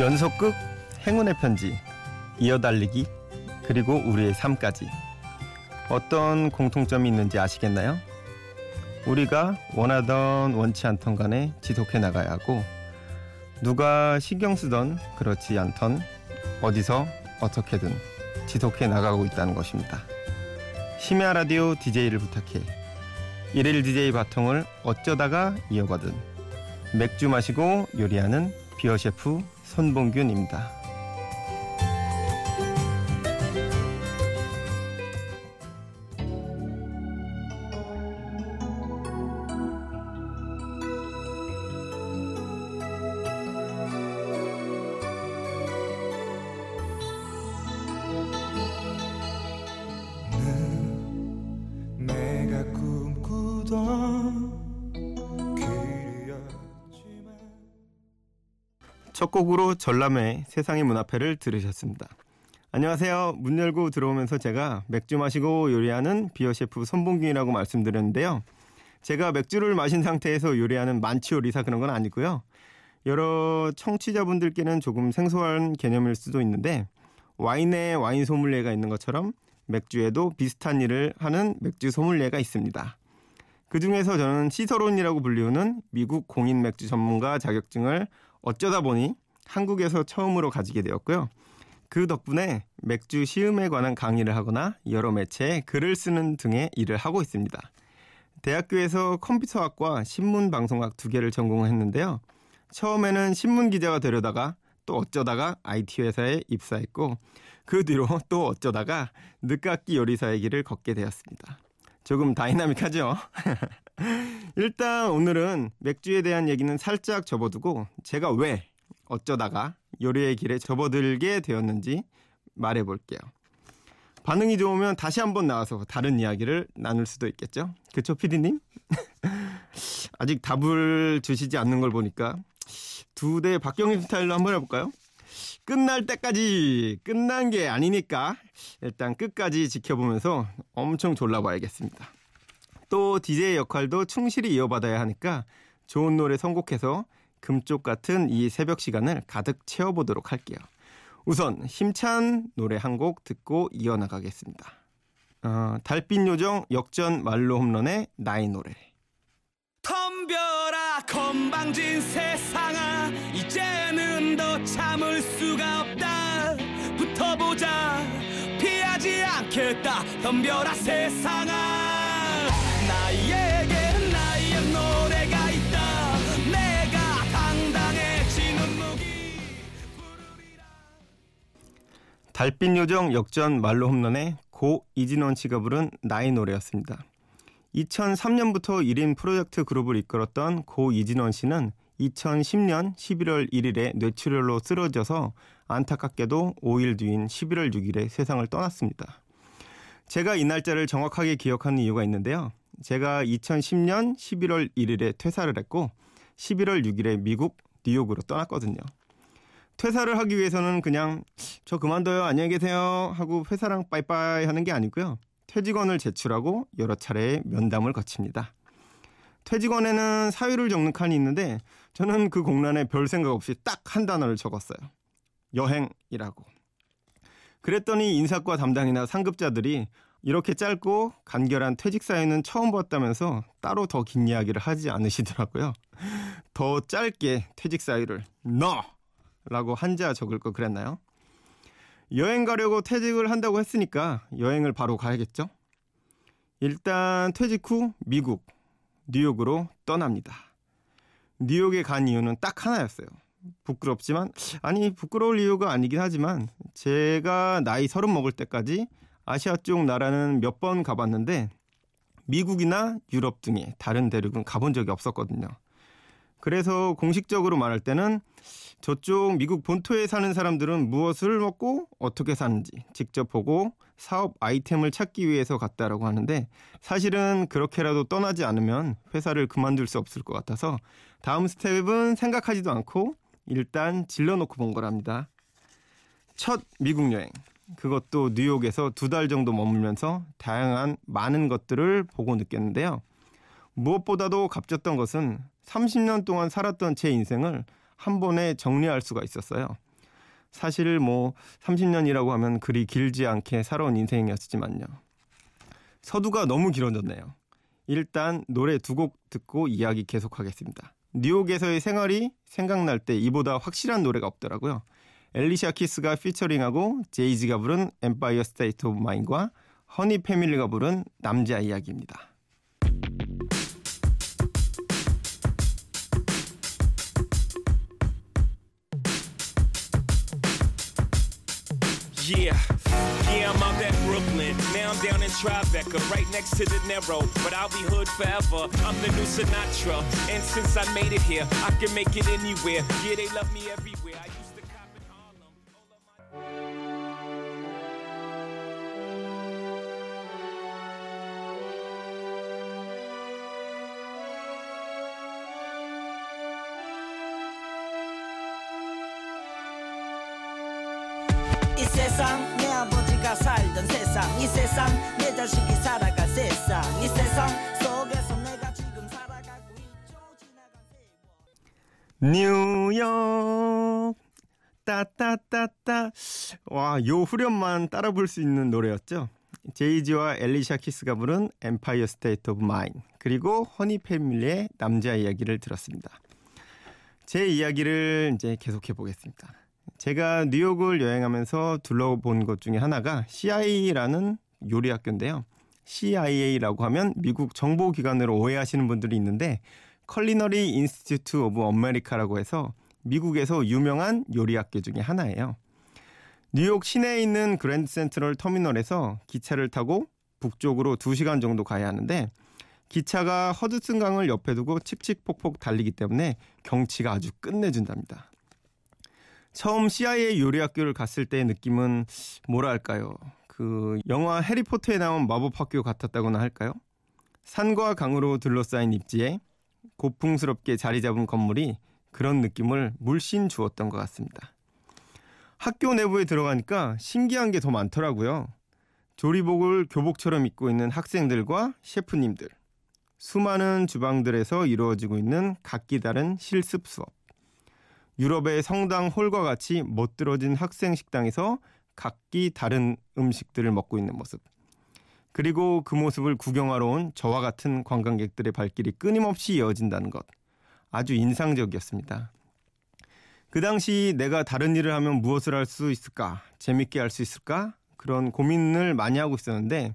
연속극 행운의 편지, 이어달리기, 그리고 우리의 삶까지. 어떤 공통점이 있는지 아시겠나요? 우리가 원하던 원치 않던 간에 지속해 나가야 하고, 누가 신경 쓰던 그렇지 않던 어디서 어떻게든 지속해 나가고 있다는 것입니다. 심야 라디오 DJ를 부탁해. 일일 DJ 바통을 어쩌다가 이어가든 맥주 마시고 요리하는 비어 셰프 손봉균입니다. 첫 곡으로 전람회 세상의 문 앞에를 들으셨습니다. 안녕하세요. 문 열고 들어오면서 제가 맥주 마시고 요리하는 비어 셰프 손봉균이라고 말씀드렸는데요. 제가 맥주를 마신 상태에서 요리하는 만취 요 리사 그런 건 아니고요. 여러 청취자분들께는 조금 생소한 개념일 수도 있는데 와인에 와인 소믈리에가 있는 것처럼 맥주에도 비슷한 일을 하는 맥주 소믈리에가 있습니다. 그 중에서 저는 시서론이라고 불리우는 미국 공인 맥주 전문가 자격증을 어쩌다 보니 한국에서 처음으로 가지게 되었고요. 그 덕분에 맥주 시음에 관한 강의를 하거나 여러 매체에 글을 쓰는 등의 일을 하고 있습니다. 대학교에서 컴퓨터학과 신문방송학 두 개를 전공했는데요. 처음에는 신문 기자가 되려다가 또 어쩌다가 IT 회사에 입사했고 그 뒤로 또 어쩌다가 늦깎이 요리사의 길을 걷게 되었습니다. 조금 다이나믹하죠? 일단 오늘은 맥주에 대한 얘기는 살짝 접어두고 제가 왜 어쩌다가 요리의 길에 접어들게 되었는지 말해볼게요. 반응이 좋으면 다시 한번 나와서 다른 이야기를 나눌 수도 있겠죠? 그쵸, 피디님? 아직 답을 주시지 않는 걸 보니까 두 대 박경림 스타일로 한번 해볼까요? 끝날 때까지 끝난 게 아니니까 일단 끝까지 지켜보면서 엄청 졸라봐야겠습니다. 또 DJ 역할도 충실히 이어받아야 하니까 좋은 노래 선곡해서 금쪽 같은 이 새벽 시간을 가득 채워보도록 할게요. 우선 힘찬 노래 한 곡 듣고 이어나가겠습니다. 어, 달빛 요정 역전 말로 홈런의 나의 노래. 덤벼라 건방진 세상아 이제는 더 참을 수가 없다 붙어보자 피하지 않겠다 덤벼라 세상아 달빛 요정 역전 말로 홈런의 고 이진원 씨가 부른 나의 노래였습니다. 2003년부터 1인 프로젝트 그룹을 이끌었던 고 이진원 씨는 2010년 11월 1일에 뇌출혈로 쓰러져서 안타깝게도 5일 뒤인 11월 6일에 세상을 떠났습니다. 제가 이 날짜를 정확하게 기억하는 이유가 있는데요. 제가 2010년 11월 1일에 퇴사를 했고 11월 6일에 미국 뉴욕으로 떠났거든요. 퇴사를 하기 위해서는 그냥 저 그만둬요 안녕히 계세요 하고 회사랑 빠이빠이 하는 게 아니고요. 퇴직원을 제출하고 여러 차례의 면담을 거칩니다. 퇴직원에는 사유를 적는 칸이 있는데 저는 그 공란에 별 생각 없이 딱 한 단어를 적었어요. 여행이라고. 그랬더니 인사과 담당이나 상급자들이 이렇게 짧고 간결한 퇴직 사유는 처음 봤다면서 따로 더 긴 이야기를 하지 않으시더라고요. 더 짧게 퇴직 사유를 너! 라고 한자 적을 거 그랬나요? 여행 가려고 퇴직을 한다고 했으니까 여행을 바로 가야겠죠? 일단 퇴직 후 미국, 뉴욕으로 떠납니다. 뉴욕에 간 이유는 딱 하나였어요. 부끄럽지만, 아니, 부끄러울 이유가 아니긴 하지만, 제가 나이 서른 먹을 때까지 아시아 쪽 나라는 몇 번 가봤는데, 미국이나 유럽 등의 다른 대륙은 가본 적이 없었거든요. 그래서 공식적으로 말할 때는 저쪽 미국 본토에 사는 사람들은 무엇을 먹고 어떻게 사는지 직접 보고 사업 아이템을 찾기 위해서 갔다라고 하는데 사실은 그렇게라도 떠나지 않으면 회사를 그만둘 수 없을 것 같아서 다음 스텝은 생각하지도 않고 일단 질러놓고 본 거랍니다. 첫 미국 여행. 그것도 뉴욕에서 두 달 정도 머물면서 다양한 많은 것들을 보고 느꼈는데요. 무엇보다도 값졌던 것은 30년 동안 살았던 제 인생을 한 번에 정리할 수가 있었어요. 사실 뭐 30년이라고 하면 그리 길지 않게 살아온 인생이었지만요. 서두가 너무 길어졌네요. 일단 노래 두 곡 듣고 이야기 계속하겠습니다. 뉴욕에서의 생활이 생각날 때 이보다 확실한 노래가 없더라고요. 엘리샤 키스가 피처링하고 제이지가 부른 Empire State of Mind와 허니 패밀리가 부른 남자 이야기입니다. Yeah, yeah, I'm out at Brooklyn. Now I'm down in Tribeca, right next to the Narrow. But I'll be hood forever. I'm the new Sinatra. And since I made it here, I can make it anywhere. Yeah, they love me everywhere. I 자식이 살아갈 세상 이 세상 속에서 내가 지금 살아가고 있죠 지나간 세월 뉴욕 따따따따 와요 후렴만 따라 부를 수 있는 노래였죠. 제이지와 엘리샤 키스가 부른 Empire State of Mind 그리고 허니 패밀리의 남자 이야기를 들었습니다. 제 이야기를 이제 계속해 보겠습니다. 제가 뉴욕을 여행하면서 둘러본 것 중에 하나가 CIA라는 요리 학교인데요. CIA라고 하면 미국 정보기관으로 오해하시는 분들이 있는데 Culinary Institute of America라고 해서 미국에서 유명한 요리 학교 중에 하나예요. 뉴욕 시내에 있는 그랜드 센트럴 터미널에서 기차를 타고 북쪽으로 2시간 정도 가야 하는데 기차가 허드슨 강을 옆에 두고 칙칙폭폭 달리기 때문에 경치가 아주 끝내준답니다. 처음 CIA 요리 학교를 갔을 때의 느낌은 뭐랄까요? 그 영화 해리포터에 나온 마법 학교 같았다고나 할까요? 산과 강으로 둘러싸인 입지에 고풍스럽게 자리 잡은 건물이 그런 느낌을 물씬 주었던 것 같습니다. 학교 내부에 들어가니까 신기한 게 더 많더라고요. 조리복을 교복처럼 입고 있는 학생들과 셰프님들, 수많은 주방들에서 이루어지고 있는 각기 다른 실습 수업, 유럽의 성당 홀과 같이 멋들어진 학생 식당에서 각기 다른 음식들을 먹고 있는 모습, 그리고 그 모습을 구경하러 온 저와 같은 관광객들의 발길이 끊임없이 이어진다는 것. 아주 인상적이었습니다. 그 당시 내가 다른 일을 하면 무엇을 할 수 있을까? 재밌게 할 수 있을까? 그런 고민을 많이 하고 있었는데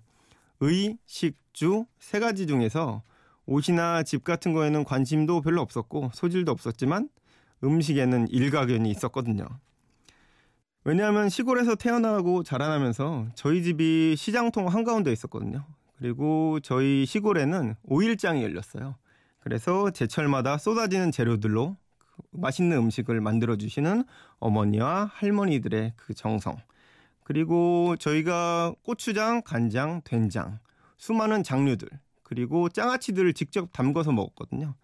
의, 식, 주 세 가지 중에서 옷이나 집 같은 거에는 관심도 별로 없었고 소질도 없었지만 음식에는 일가견이 있었거든요. 왜냐하면 시골에서 태어나고 자라나면서 저희 집이 시장통 한가운데 있었거든요. 그리고 저희 시골에는 오일장이 열렸어요. 그래서 제철마다 쏟아지는 재료들로 그 맛있는 음식을 만들어 주시는 어머니와 할머니들의 그 정성. 그리고 저희가 고추장, 간장, 된장, 수많은 장류들, 그리고 장아찌들을 직접 담궈서 먹었거든요.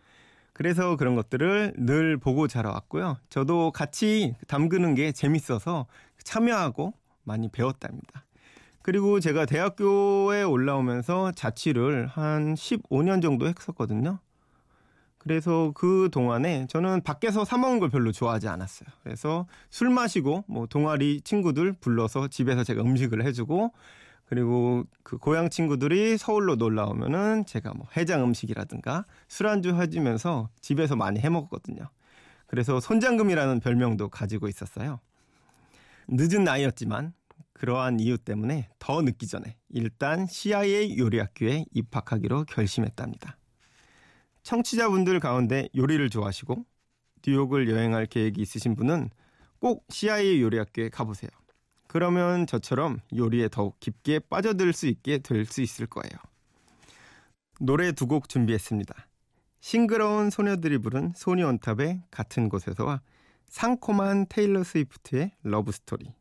그래서 그런 것들을 늘 보고 자라왔고요. 저도 같이 담그는 게 재밌어서 참여하고 많이 배웠답니다. 그리고 제가 대학교에 올라오면서 자취를 한 15년 정도 했었거든요. 그래서 그 동안에 저는 밖에서 사 먹는 걸 별로 좋아하지 않았어요. 그래서 술 마시고 뭐 동아리 친구들 불러서 집에서 제가 음식을 해주고 그리고 그 고향 친구들이 서울로 놀러 오면은 제가 뭐 해장 음식이라든가 술안주 해주면서 집에서 많이 해 먹었거든요. 그래서 손장금이라는 별명도 가지고 있었어요. 늦은 나이였지만 그러한 이유 때문에 더 늦기 전에 일단 CIA 요리학교에 입학하기로 결심했답니다. 청취자분들 가운데 요리를 좋아하시고 뉴욕을 여행할 계획이 있으신 분은 꼭 CIA 요리학교에 가보세요. 그러면 저처럼 요리에 더욱 깊게 빠져들 수 있게 될 수 있을 거예요. 노래 두 곡 준비했습니다. 싱그러운 소녀들이 부른 소녀온탑의 같은 곳에서와 상콤한 테일러 스위프트의 Love Story. 거리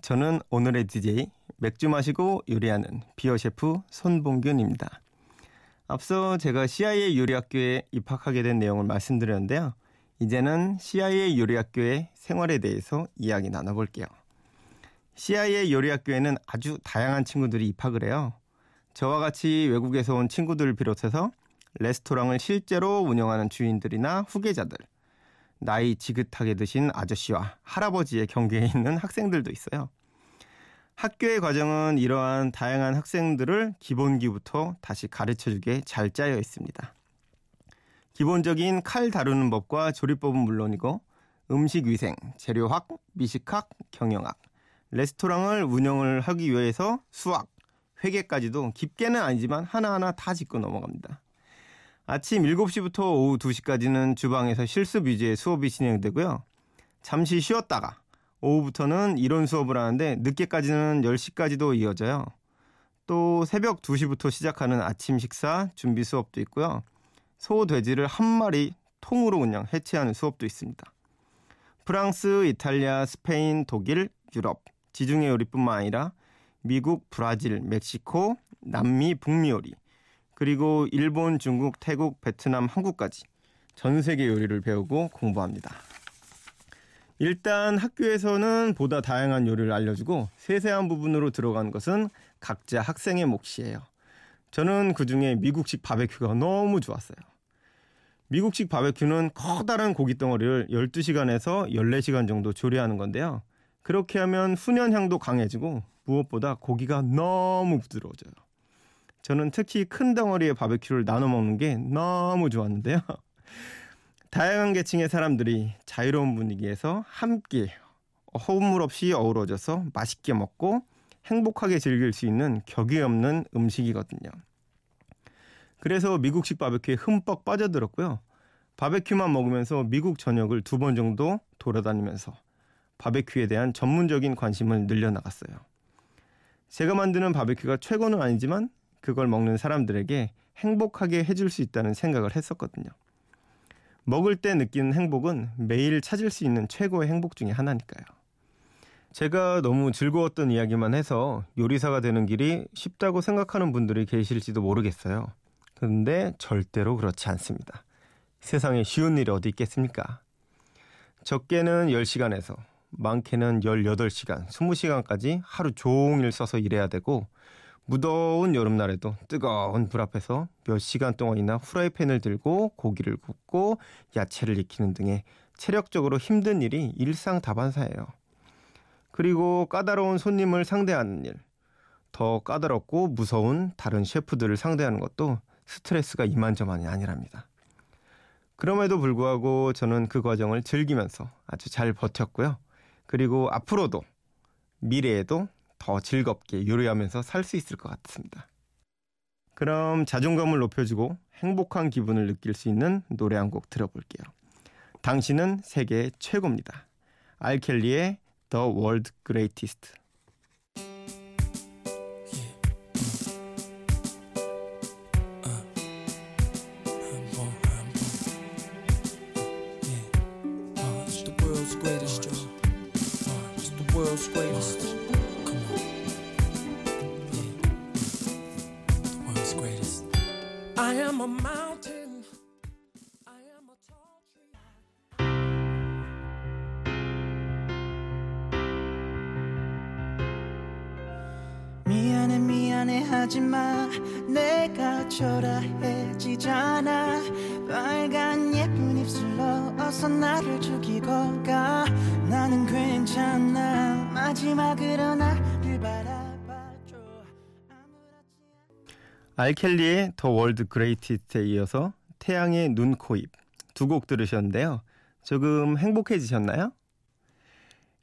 저는 오늘의 DJ 맥주 마시고 요리하는 비어 셰프 손봉균입니다. 앞서 제가 CIA 요리학교에 입학하게 된 내용을 말씀드렸는데요. 이제는 CIA 요리학교의 생활에 대해서 이야기 나눠볼게요. CIA 요리학교에는 아주 다양한 친구들이 입학을 해요. 저와 같이 외국에서 온 친구들을 비롯해서 레스토랑을 실제로 운영하는 주인들이나 후계자들, 나이 지긋하게 드신 아저씨와 할아버지의 경계에 있는 학생들도 있어요. 학교의 과정은 이러한 다양한 학생들을 기본기부터 다시 가르쳐주게 잘 짜여 있습니다. 기본적인 칼 다루는 법과 조리법은 물론이고 음식 위생, 재료학, 미식학, 경영학, 레스토랑을 운영을 하기 위해서 수학, 회계까지도 깊게는 아니지만 하나하나 다 짚고 넘어갑니다. 아침 7시부터 오후 2시까지는 주방에서 실습 위주의 수업이 진행되고요. 잠시 쉬었다가 오후부터는 이론 수업을 하는데 늦게까지는 10시까지도 이어져요. 또 새벽 2시부터 시작하는 아침 식사 준비 수업도 있고요. 소 돼지를 한 마리 통으로 그냥 해체하는 수업도 있습니다. 프랑스, 이탈리아, 스페인, 독일, 유럽, 지중해 요리뿐만 아니라 미국, 브라질, 멕시코, 남미, 북미 요리, 그리고 일본, 중국, 태국, 베트남, 한국까지 전 세계 요리를 배우고 공부합니다. 일단 학교에서는 보다 다양한 요리를 알려주고 세세한 부분으로 들어간 것은 각자 학생의 몫이에요. 저는 그 중에 미국식 바베큐가 너무 좋았어요. 미국식 바베큐는 커다란 고기 덩어리를 12시간에서 14시간 정도 조리하는 건데요. 그렇게 하면 훈연향도 강해지고 무엇보다 고기가 너무 부드러워져요. 저는 특히 큰 덩어리의 바베큐를 나눠 먹는 게 너무 좋았는데요. 다양한 계층의 사람들이 자유로운 분위기에서 함께 허물 없이 어우러져서 맛있게 먹고 행복하게 즐길 수 있는 격이 없는 음식이거든요. 그래서 미국식 바베큐에 흠뻑 빠져들었고요. 바베큐만 먹으면서 미국 전역을 두 번 정도 돌아다니면서 바베큐에 대한 전문적인 관심을 늘려나갔어요. 제가 만드는 바베큐가 최고는 아니지만 그걸 먹는 사람들에게 행복하게 해줄 수 있다는 생각을 했었거든요. 먹을 때 느끼는 행복은 매일 찾을 수 있는 최고의 행복 중에 하나니까요. 제가 너무 즐거웠던 이야기만 해서 요리사가 되는 길이 쉽다고 생각하는 분들이 계실지도 모르겠어요. 그런데 절대로 그렇지 않습니다. 세상에 쉬운 일이 어디 있겠습니까? 적게는 10시간에서 많게는 18시간, 20시간까지 하루 종일 써서 일해야 되고 무더운 여름날에도 뜨거운 불 앞에서 몇 시간 동안이나 후라이팬을 들고 고기를 굽고 야채를 익히는 등의 체력적으로 힘든 일이 일상 다반사예요. 그리고 까다로운 손님을 상대하는 일, 더 까다롭고 무서운 다른 셰프들을 상대하는 것도 스트레스가 이만저만이 아니랍니다. 그럼에도 불구하고 저는 그 과정을 즐기면서 아주 잘 버텼고요. 그리고 앞으로도 미래에도 더 즐겁게 요리하면서 살 수 있을 것 같습니다. 그럼 자존감을 높여주고 행복한 기분을 느낄 수 있는 노래 한 곡 들어볼게요. 당신은 세계 최고입니다. 알켈리의 The World Greatest. 내가 초라해지잖아 빨간 예쁜 입술로 어서 나를 죽이고 가 나는 괜찮아 마지막으로 나를 바라봐줘 알켈리의 The World's Greatest에 이어서 태양의 눈, 코, 입 두 곡 들으셨는데요. 조금 행복해지셨나요?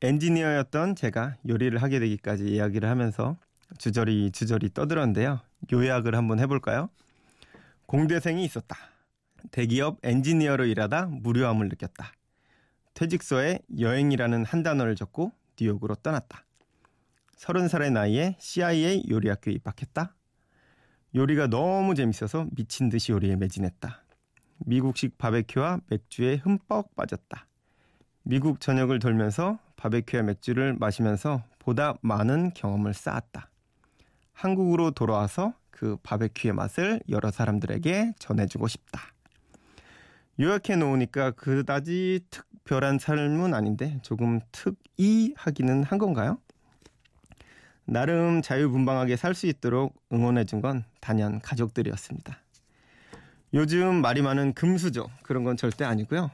엔지니어였던 제가 요리를 하게 되기까지 이야기를 하면서 주저리 주저리 떠들었는데요. 요약을 한번 해볼까요? 공대생이 있었다. 대기업 엔지니어로 일하다 무료함을 느꼈다. 퇴직서에 여행이라는 한 단어를 적고 뉴욕으로 떠났다. 서른 살의 나이에 CIA 요리학교에 입학했다. 요리가 너무 재밌어서 미친 듯이 요리에 매진했다. 미국식 바베큐와 맥주에 흠뻑 빠졌다. 미국 전역을 돌면서 바베큐와 맥주를 마시면서 보다 많은 경험을 쌓았다. 한국으로 돌아와서 그 바베큐의 맛을 여러 사람들에게 전해주고 싶다. 요약해 놓으니까 그다지 특별한 삶은 아닌데 조금 특이하기는 한 건가요? 나름 자유분방하게 살 수 있도록 응원해준 건 단연 가족들이었습니다. 요즘 말이 많은 금수저 그런 건 절대 아니고요.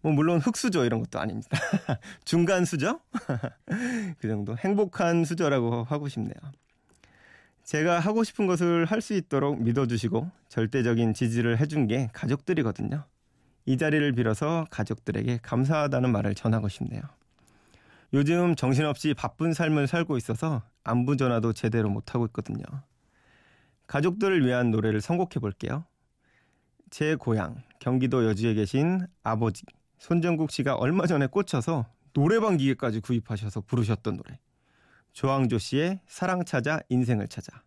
뭐 물론 흑수저 이런 것도 아닙니다. 중간 수저? 그 정도 행복한 수저라고 하고 싶네요. 제가 하고 싶은 것을 할 수 있도록 믿어주시고 절대적인 지지를 해준 게 가족들이거든요. 이 자리를 빌어서 가족들에게 감사하다는 말을 전하고 싶네요. 요즘 정신없이 바쁜 삶을 살고 있어서 안부 전화도 제대로 못하고 있거든요. 가족들을 위한 노래를 선곡해 볼게요. 제 고향 경기도 여주에 계신 아버지 손정국 씨가 얼마 전에 꽂혀서 노래방 기계까지 구입하셔서 부르셨던 노래. 조항조 씨의 사랑 찾아 인생을 찾아.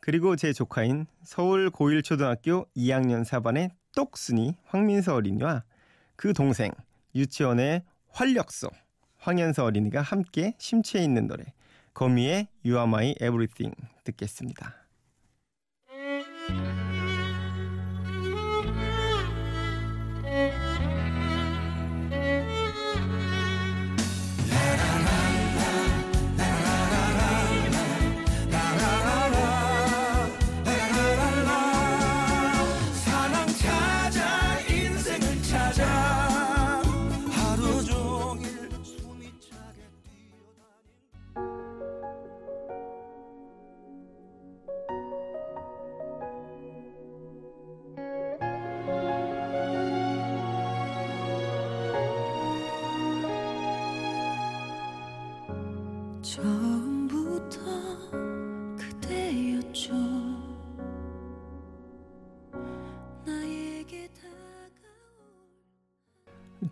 그리고 제 조카인 서울 고1초등학교 2학년 4반의 똑순이 황민서 어린이와 그 동생 유치원의 활력소 황현서 어린이가 함께 심취해 있는 노래 거미의 You Are My Everything 듣겠습니다.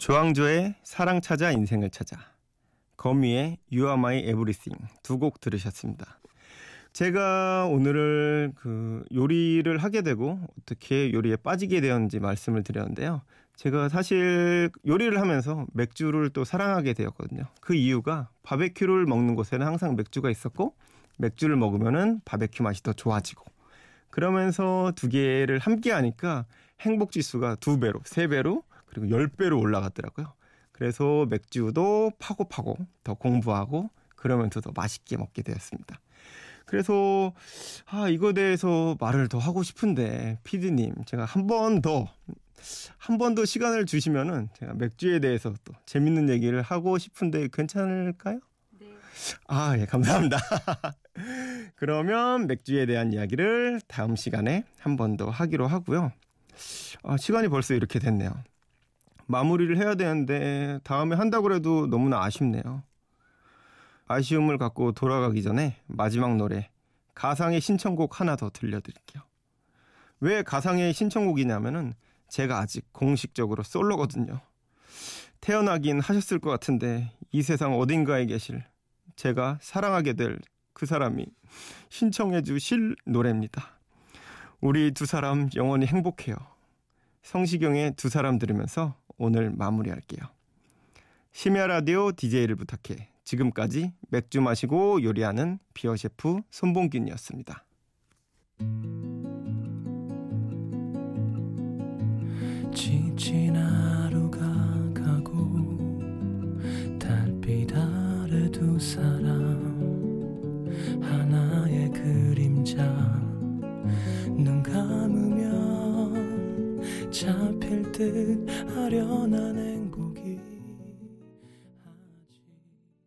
조항조의 사랑 찾아 인생을 찾아 거미의 You Are My Everything 두 곡 들으셨습니다. 제가 오늘을 그 요리를 하게 되고 어떻게 요리에 빠지게 되었는지 말씀을 드렸는데요. 제가 사실 요리를 하면서 맥주를 또 사랑하게 되었거든요. 그 이유가 바베큐를 먹는 곳에는 항상 맥주가 있었고 맥주를 먹으면은 바베큐 맛이 더 좋아지고 그러면서 두 개를 함께 하니까 행복 지수가 두 배로, 세 배로 그리고 열 배로 올라갔더라고요. 그래서 맥주도 파고 파고 더 공부하고 그러면서 더 맛있게 먹게 되었습니다. 그래서 아 이거 대해서 말을 더 하고 싶은데 피디님 제가 한 번 더 한 번 더 시간을 주시면은 제가 맥주에 대해서 또 재밌는 얘기를 하고 싶은데 괜찮을까요? 아, 예, 감사합니다. 그러면 맥주에 대한 이야기를 다음 시간에 한 번 더 하기로 하고요. 아, 시간이 벌써 이렇게 됐네요. 마무리를 해야 되는데 다음에 한다고 해도 너무나 아쉽네요. 아쉬움을 갖고 돌아가기 전에 마지막 노래 가상의 신청곡 하나 더 들려드릴게요. 왜 가상의 신청곡이냐면은 제가 아직 공식적으로 솔로거든요. 태어나긴 하셨을 것 같은데 이 세상 어딘가에 계실 제가 사랑하게 될 그 사람이 신청해 주실 노래입니다. 우리 두 사람 영원히 행복해요. 성시경의 두 사람 들으면서 오늘 마무리할게요. 심야 라디오 DJ를 부탁해. 지금까지 맥주 마시고 요리하는 비어 셰프 손봉균이었습니다. 지친 하루가 가고 달빛 아래 두 사람 듯 아련한 애